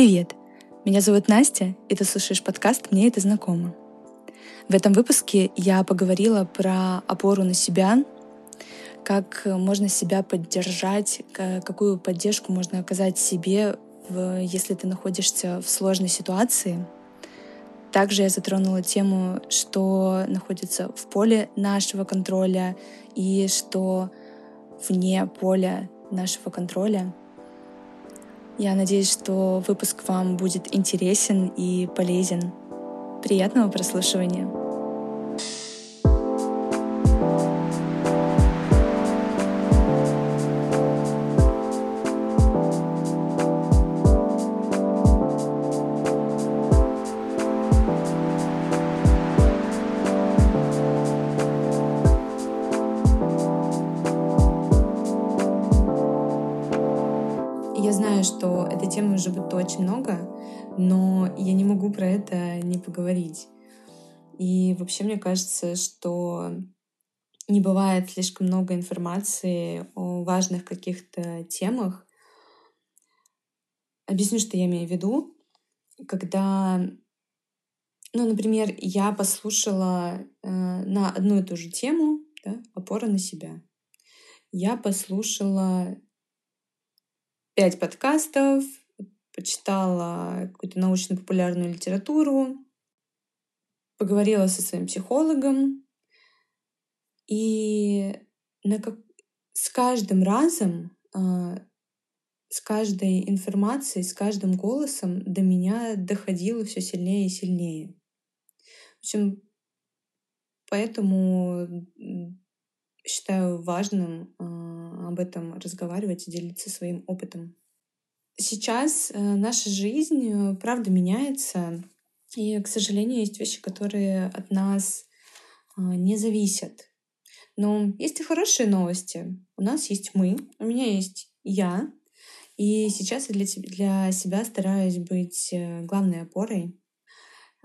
Привет! Меня зовут Настя, и ты слушаешь подкаст «Мне это знакомо». В этом выпуске я поговорила про опору на себя, как можно себя поддержать, какую поддержку можно оказать себе, если ты находишься в сложной ситуации. Также я затронула тему, что находится в поле нашего контроля и что вне поля нашего контроля. Я надеюсь, что выпуск вам будет интересен и полезен. Приятного прослушивания! Очень много, но я не могу про это не поговорить. И вообще мне кажется, что не бывает слишком много информации о важных каких-то темах. Объясню, что я имею в виду. Когда, ну, например, я послушала э, на одну и ту же тему, да, опора на себя. Я послушала пять подкастов, почитала какую-то научно-популярную литературу, поговорила со своим психологом, и на как... с каждым разом, э, с каждой информацией, с каждым голосом до меня доходило все сильнее и сильнее. В общем, поэтому считаю важным э, об этом разговаривать и делиться своим опытом сейчас э, наша жизнь, э, правда, меняется. И, к сожалению, есть вещи, которые от нас э, не зависят. Но есть и хорошие новости. У нас есть мы, у меня есть я. И сейчас я для, для себя стараюсь быть главной опорой.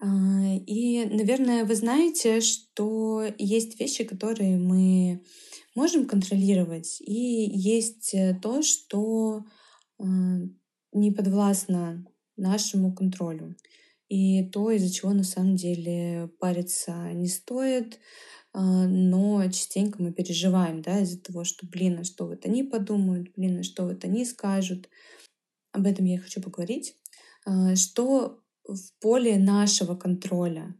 И, наверное, вы знаете, что есть вещи, которые мы можем контролировать, и есть то, что не подвластно нашему контролю. И то, из-за чего на самом деле париться не стоит, а, но частенько мы переживаем, да, из-за того, что, блин, а что вот они подумают, блин, а что вот они скажут. Об этом я и хочу поговорить. А, что в поле нашего контроля,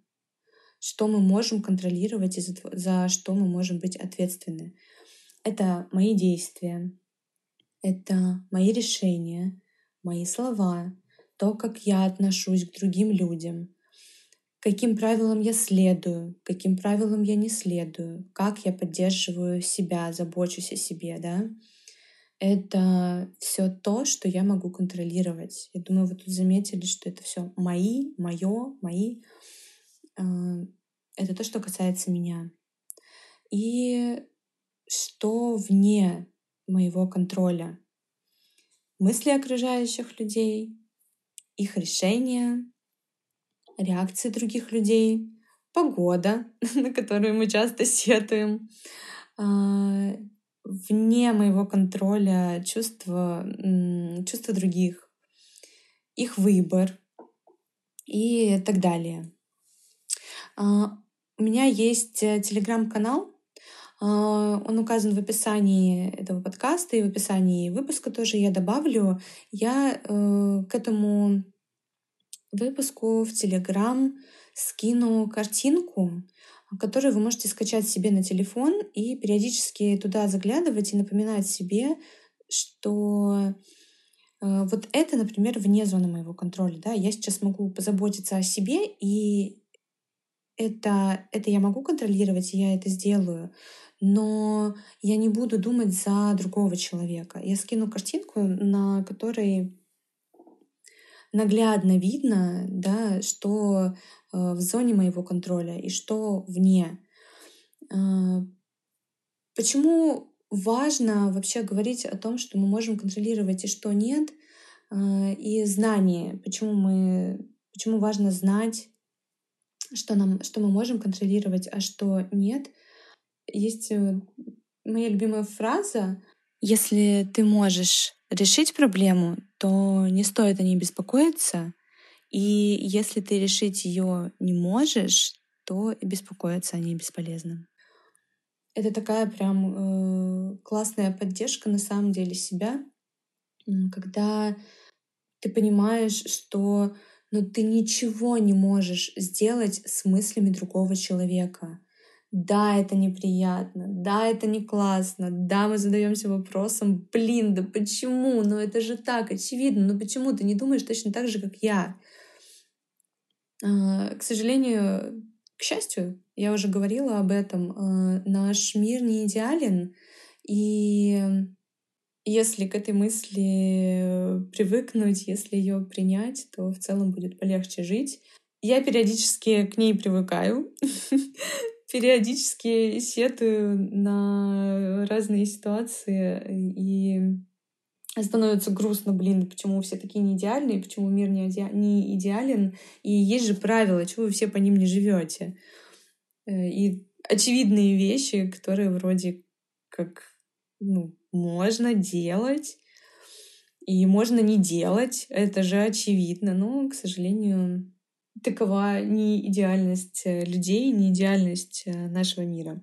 что мы можем контролировать и за что мы можем быть ответственны. Это мои действия, это мои решения, мои слова, то, как я отношусь к другим людям, каким правилам я следую, каким правилам я не следую, как я поддерживаю себя, забочусь о себе, да, это все то, что я могу контролировать. Я думаю, вы тут заметили, что это все мои, мое, мои. А, это то, что касается меня. И что вне моего контроля. Мысли окружающих людей, их решения, реакции других людей, погода, на которую мы часто сетуем, а, вне моего контроля чувства, чувства других, их выбор и так далее. А, у меня есть э, телеграм-канал, он указан в описании этого подкаста и в описании выпуска тоже я добавлю. Я э, к этому выпуску в Телеграм скину картинку, которую вы можете скачать себе на телефон и периодически туда заглядывать и напоминать себе, что э, вот это, например, вне зоны моего контроля. Да? Я сейчас могу позаботиться о себе, и это, это я могу контролировать, и я это сделаю но я не буду думать за другого человека. Я скину картинку, на которой наглядно видно, да, что э, в зоне моего контроля и что вне. Э, почему важно вообще говорить о том, что мы можем контролировать и что нет, э, и знание, почему мы, почему важно знать, что нам, что мы можем контролировать, а что нет — есть э, моя любимая фраза «Если ты можешь решить проблему, что не стоит о ней беспокоиться, и если ты решить ее не можешь, то беспокоиться о ней бесполезно. Это такая прям э, классная поддержка на самом деле себя, когда ты понимаешь, что ну, ты ничего не можешь сделать с мыслями другого человека. Да, это неприятно, да, это не классно, да, мы задаемся вопросом, блин, да почему? Ну это же так, очевидно, ну почему ты не думаешь точно так же, как я? А, к сожалению, к счастью, я уже говорила об этом, а, наш мир не идеален, и если к этой мысли привыкнуть, если ее принять, то в целом будет полегче жить. Я периодически к ней привыкаю, периодически сетую на разные ситуации и становится грустно, блин, почему все такие не идеальные, почему мир не, не идеален, и есть же правила, чего вы все по ним не живете. Э, и очевидные вещи, которые вроде как ну, можно делать, и можно не делать, это же очевидно, но, к сожалению, такова не идеальность э, людей, не идеальность э, нашего мира.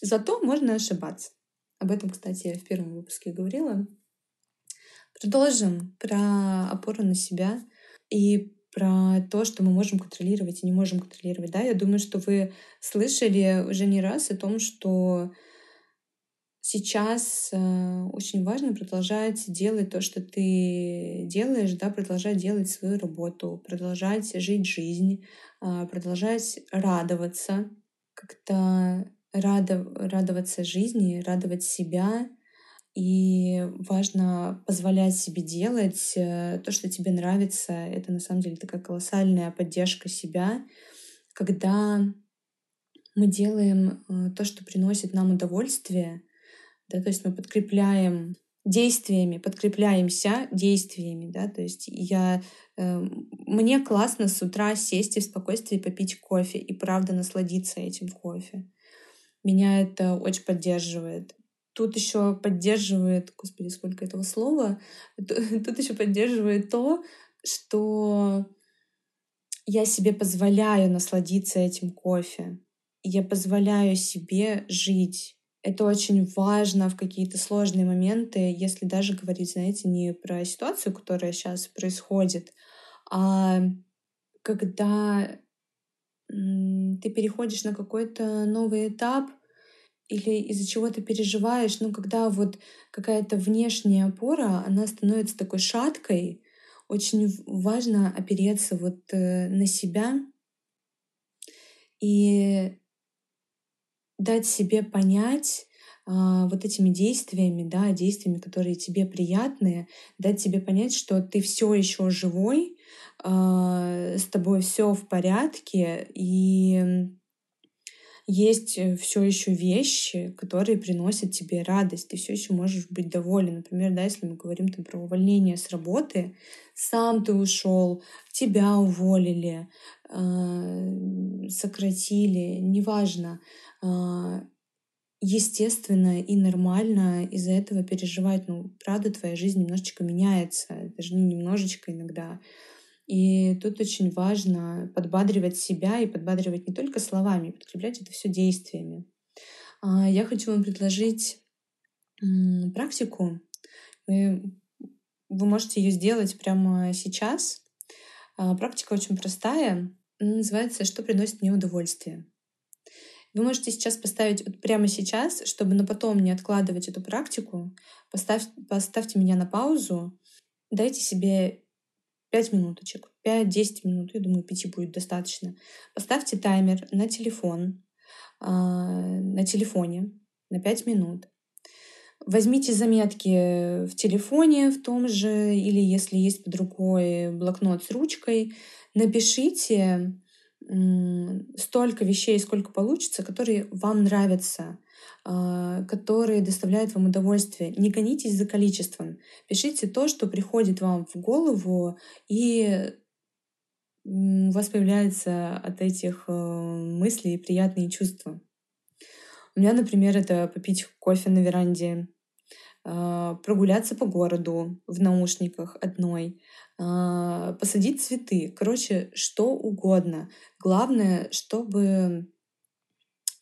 Зато можно ошибаться. Об этом, кстати, я в первом выпуске говорила. Продолжим про опору на себя и про то, что мы можем контролировать и не можем контролировать. Да, я думаю, что вы слышали уже не раз о том, что сейчас э, очень важно продолжать делать то, что ты делаешь, да, продолжать делать свою работу, продолжать жить жизнь, э, продолжать радоваться, как-то радов, радоваться жизни, радовать себя. И важно позволять себе делать э, то, что тебе нравится. Это на самом деле такая колоссальная поддержка себя, когда мы делаем э, то, что приносит нам удовольствие, да, то есть мы подкрепляем действиями, подкрепляемся действиями, да, то есть я, э, мне классно с утра сесть и в спокойствии попить кофе и правда насладиться этим кофе. Меня это очень поддерживает. Тут еще поддерживает, господи, сколько этого слова, тут еще поддерживает то, что я себе позволяю насладиться этим кофе. Я позволяю себе жить это очень важно в какие-то сложные моменты, если даже говорить, знаете, не про ситуацию, которая сейчас происходит, а когда ты переходишь на какой-то новый этап или из-за чего ты переживаешь, ну, когда вот какая-то внешняя опора, она становится такой шаткой, очень важно опереться вот э, на себя. И дать себе понять а, вот этими действиями, да, действиями, которые тебе приятные, дать тебе понять, что ты все еще живой, а, с тобой все в порядке, и есть э, все еще вещи, которые приносят тебе радость, ты все еще можешь быть доволен. Например, да, если мы говорим там про увольнение с работы, сам ты ушел, тебя уволили, а, сократили, неважно. А, естественно и нормально из-за этого переживать. Ну, правда, твоя жизнь немножечко меняется, даже не немножечко иногда. И тут очень важно подбадривать себя и подбадривать не только словами, подкреплять это все действиями. А, я хочу вам предложить практику. Вы, вы можете ее сделать прямо сейчас. А, практика очень простая. Называется «Что приносит мне удовольствие?». Вы можете сейчас поставить вот прямо сейчас, чтобы на потом не откладывать эту практику. Поставь, поставьте меня на паузу. Дайте себе 5 минуточек, 5-10 минут, я думаю, 5 будет достаточно. Поставьте таймер на телефон, а, на телефоне на 5 минут. Возьмите заметки в телефоне в том же, или если есть под рукой блокнот с ручкой, напишите столько вещей, сколько получится, которые вам нравятся, а, которые доставляют вам удовольствие. Не гонитесь за количеством. Пишите то, что приходит вам в голову, и у вас появляются от этих э, мыслей приятные чувства. У меня, например, это попить кофе на веранде, прогуляться по городу в наушниках одной, э, посадить цветы. Короче, что угодно. Главное, чтобы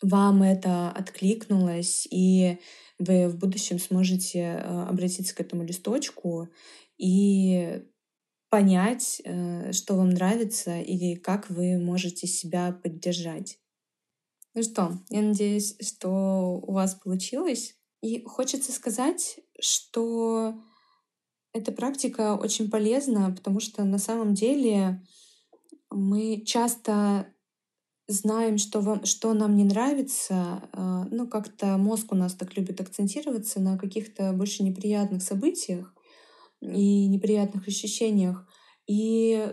вам это откликнулось, и вы в будущем сможете э, обратиться к этому листочку и понять, э, что вам нравится или как вы можете себя поддержать. Ну что, я надеюсь, что у вас получилось. И хочется сказать, что эта практика очень полезна, потому что на самом деле мы часто знаем, что, вам, что нам не нравится, э, ну, как-то мозг у нас так любит акцентироваться на каких-то больше неприятных событиях и неприятных ощущениях. И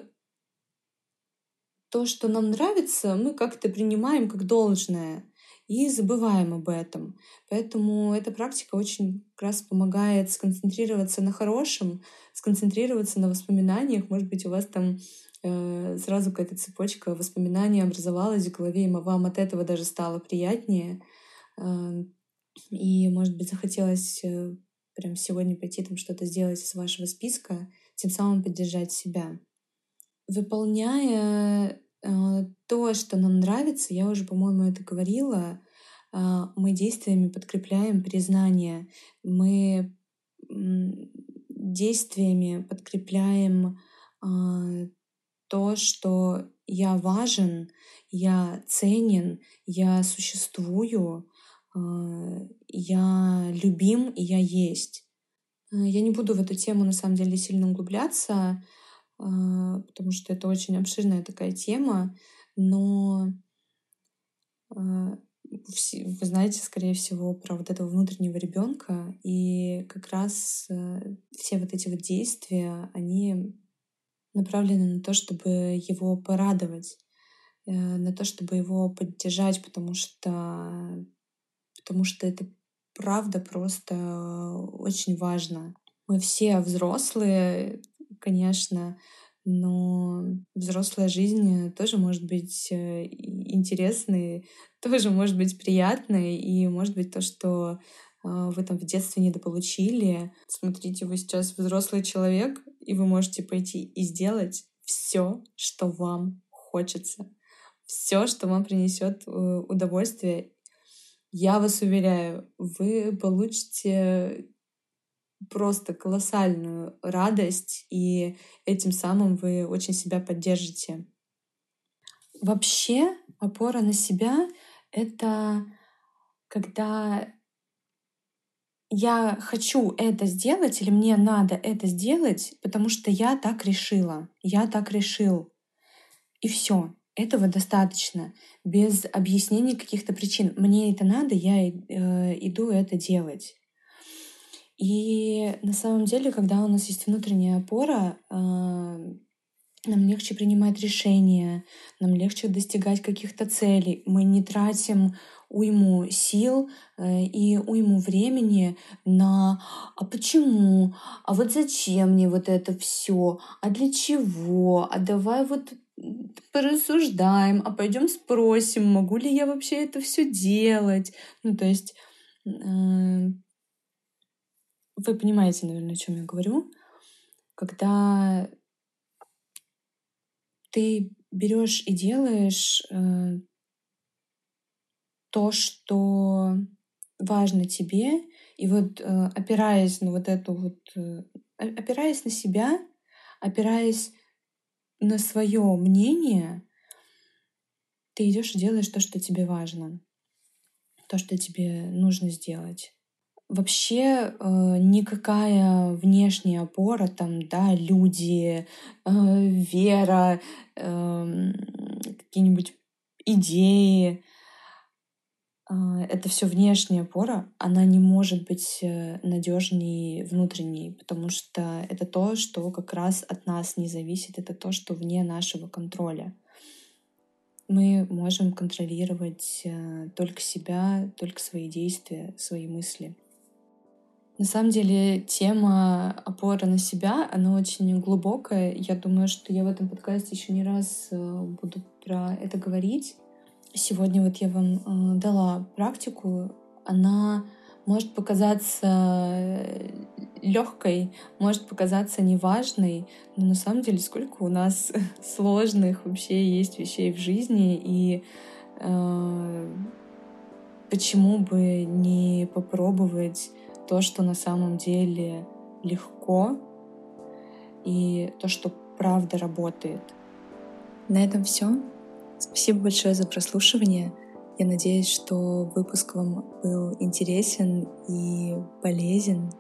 то, что нам нравится, мы как-то принимаем как должное и забываем об этом. Поэтому эта практика очень как раз помогает сконцентрироваться на хорошем, сконцентрироваться на воспоминаниях. Может быть, у вас там э, сразу какая-то цепочка воспоминаний образовалась в голове, и вам от этого даже стало приятнее. Э, и, может быть, захотелось э, прям сегодня пойти там что-то сделать из вашего списка, тем самым поддержать себя. Выполняя то, что нам нравится, я уже, по-моему, это говорила, э, мы действиями подкрепляем признание, мы действиями подкрепляем э, то, что я важен, я ценен, я существую, я любим и я есть. Я не буду в эту тему на самом деле сильно углубляться, потому что это очень обширная такая тема, но вы знаете, скорее всего, про вот этого внутреннего ребенка, и как раз э, все вот эти вот действия, они направлены на то, чтобы его порадовать, э, на то, чтобы его поддержать, потому что, потому что это правда просто очень важно. Мы все взрослые, конечно, но взрослая жизнь тоже может быть э, интересной, тоже может быть приятной, и может быть то, что а, вы там в детстве недополучили. Смотрите, вы сейчас взрослый человек, и вы можете пойти и сделать все, что вам хочется. Все, что вам принесет э, удовольствие. Я вас уверяю, вы получите просто колоссальную радость, и этим самым вы очень себя поддержите. Вообще, опора на себя — это когда я хочу это сделать или мне надо это сделать, потому что я так решила, я так решил. И все. Этого достаточно, без объяснений каких-то причин. Мне это надо, я э, иду это делать. И на самом деле, когда у нас есть внутренняя опора, э, нам легче принимать решения, нам легче достигать каких-то целей. Мы не тратим уйму сил э, и уйму времени на «а почему?», «а вот зачем мне вот это все?», «а для чего?», «а давай вот порассуждаем, а пойдем спросим, могу ли я вообще это все делать?». Ну, то есть э, вы понимаете, наверное, о чем я говорю. Когда ты берешь и делаешь э, то, что важно тебе, и вот э, опираясь на вот эту вот, э, опираясь на себя, опираясь на свое мнение, ты идешь и делаешь то, что тебе важно, то, что тебе нужно сделать. Вообще э, никакая внешняя опора, там, да, люди, э, вера, э, какие-нибудь идеи, э, это все внешняя опора, она не может быть э, надежней внутренней, потому что это то, что как раз от нас не зависит, это то, что вне нашего контроля. Мы можем контролировать э, только себя, только свои действия, свои мысли. На самом деле тема опоры на себя, она очень глубокая. Я думаю, что я в этом подкасте еще не раз э, буду про это говорить. Сегодня вот я вам э, дала практику. Она может показаться э, легкой, может показаться неважной, но на самом деле сколько у нас сложных вообще есть вещей в жизни, и э, почему бы не попробовать то, что на самом деле легко, и то, что правда работает. На этом все. Спасибо большое за прослушивание. Я надеюсь, что выпуск вам был интересен и полезен.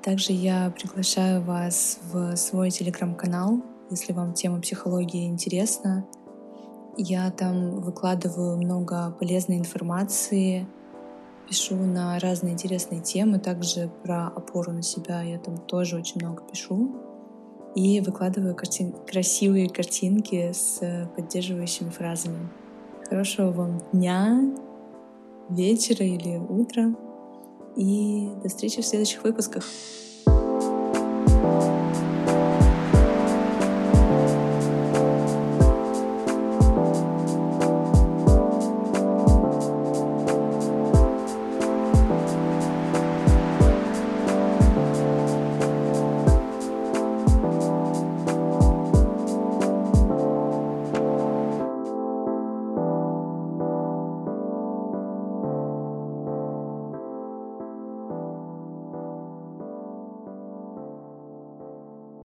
Также я приглашаю вас в свой телеграм-канал, если вам тема психологии интересна. Я там выкладываю много полезной информации, пишу на разные интересные темы, также про опору на себя я там тоже очень много пишу. И выкладываю картин... красивые картинки с поддерживающими фразами. Хорошего вам дня, вечера или утра. И до встречи в следующих выпусках.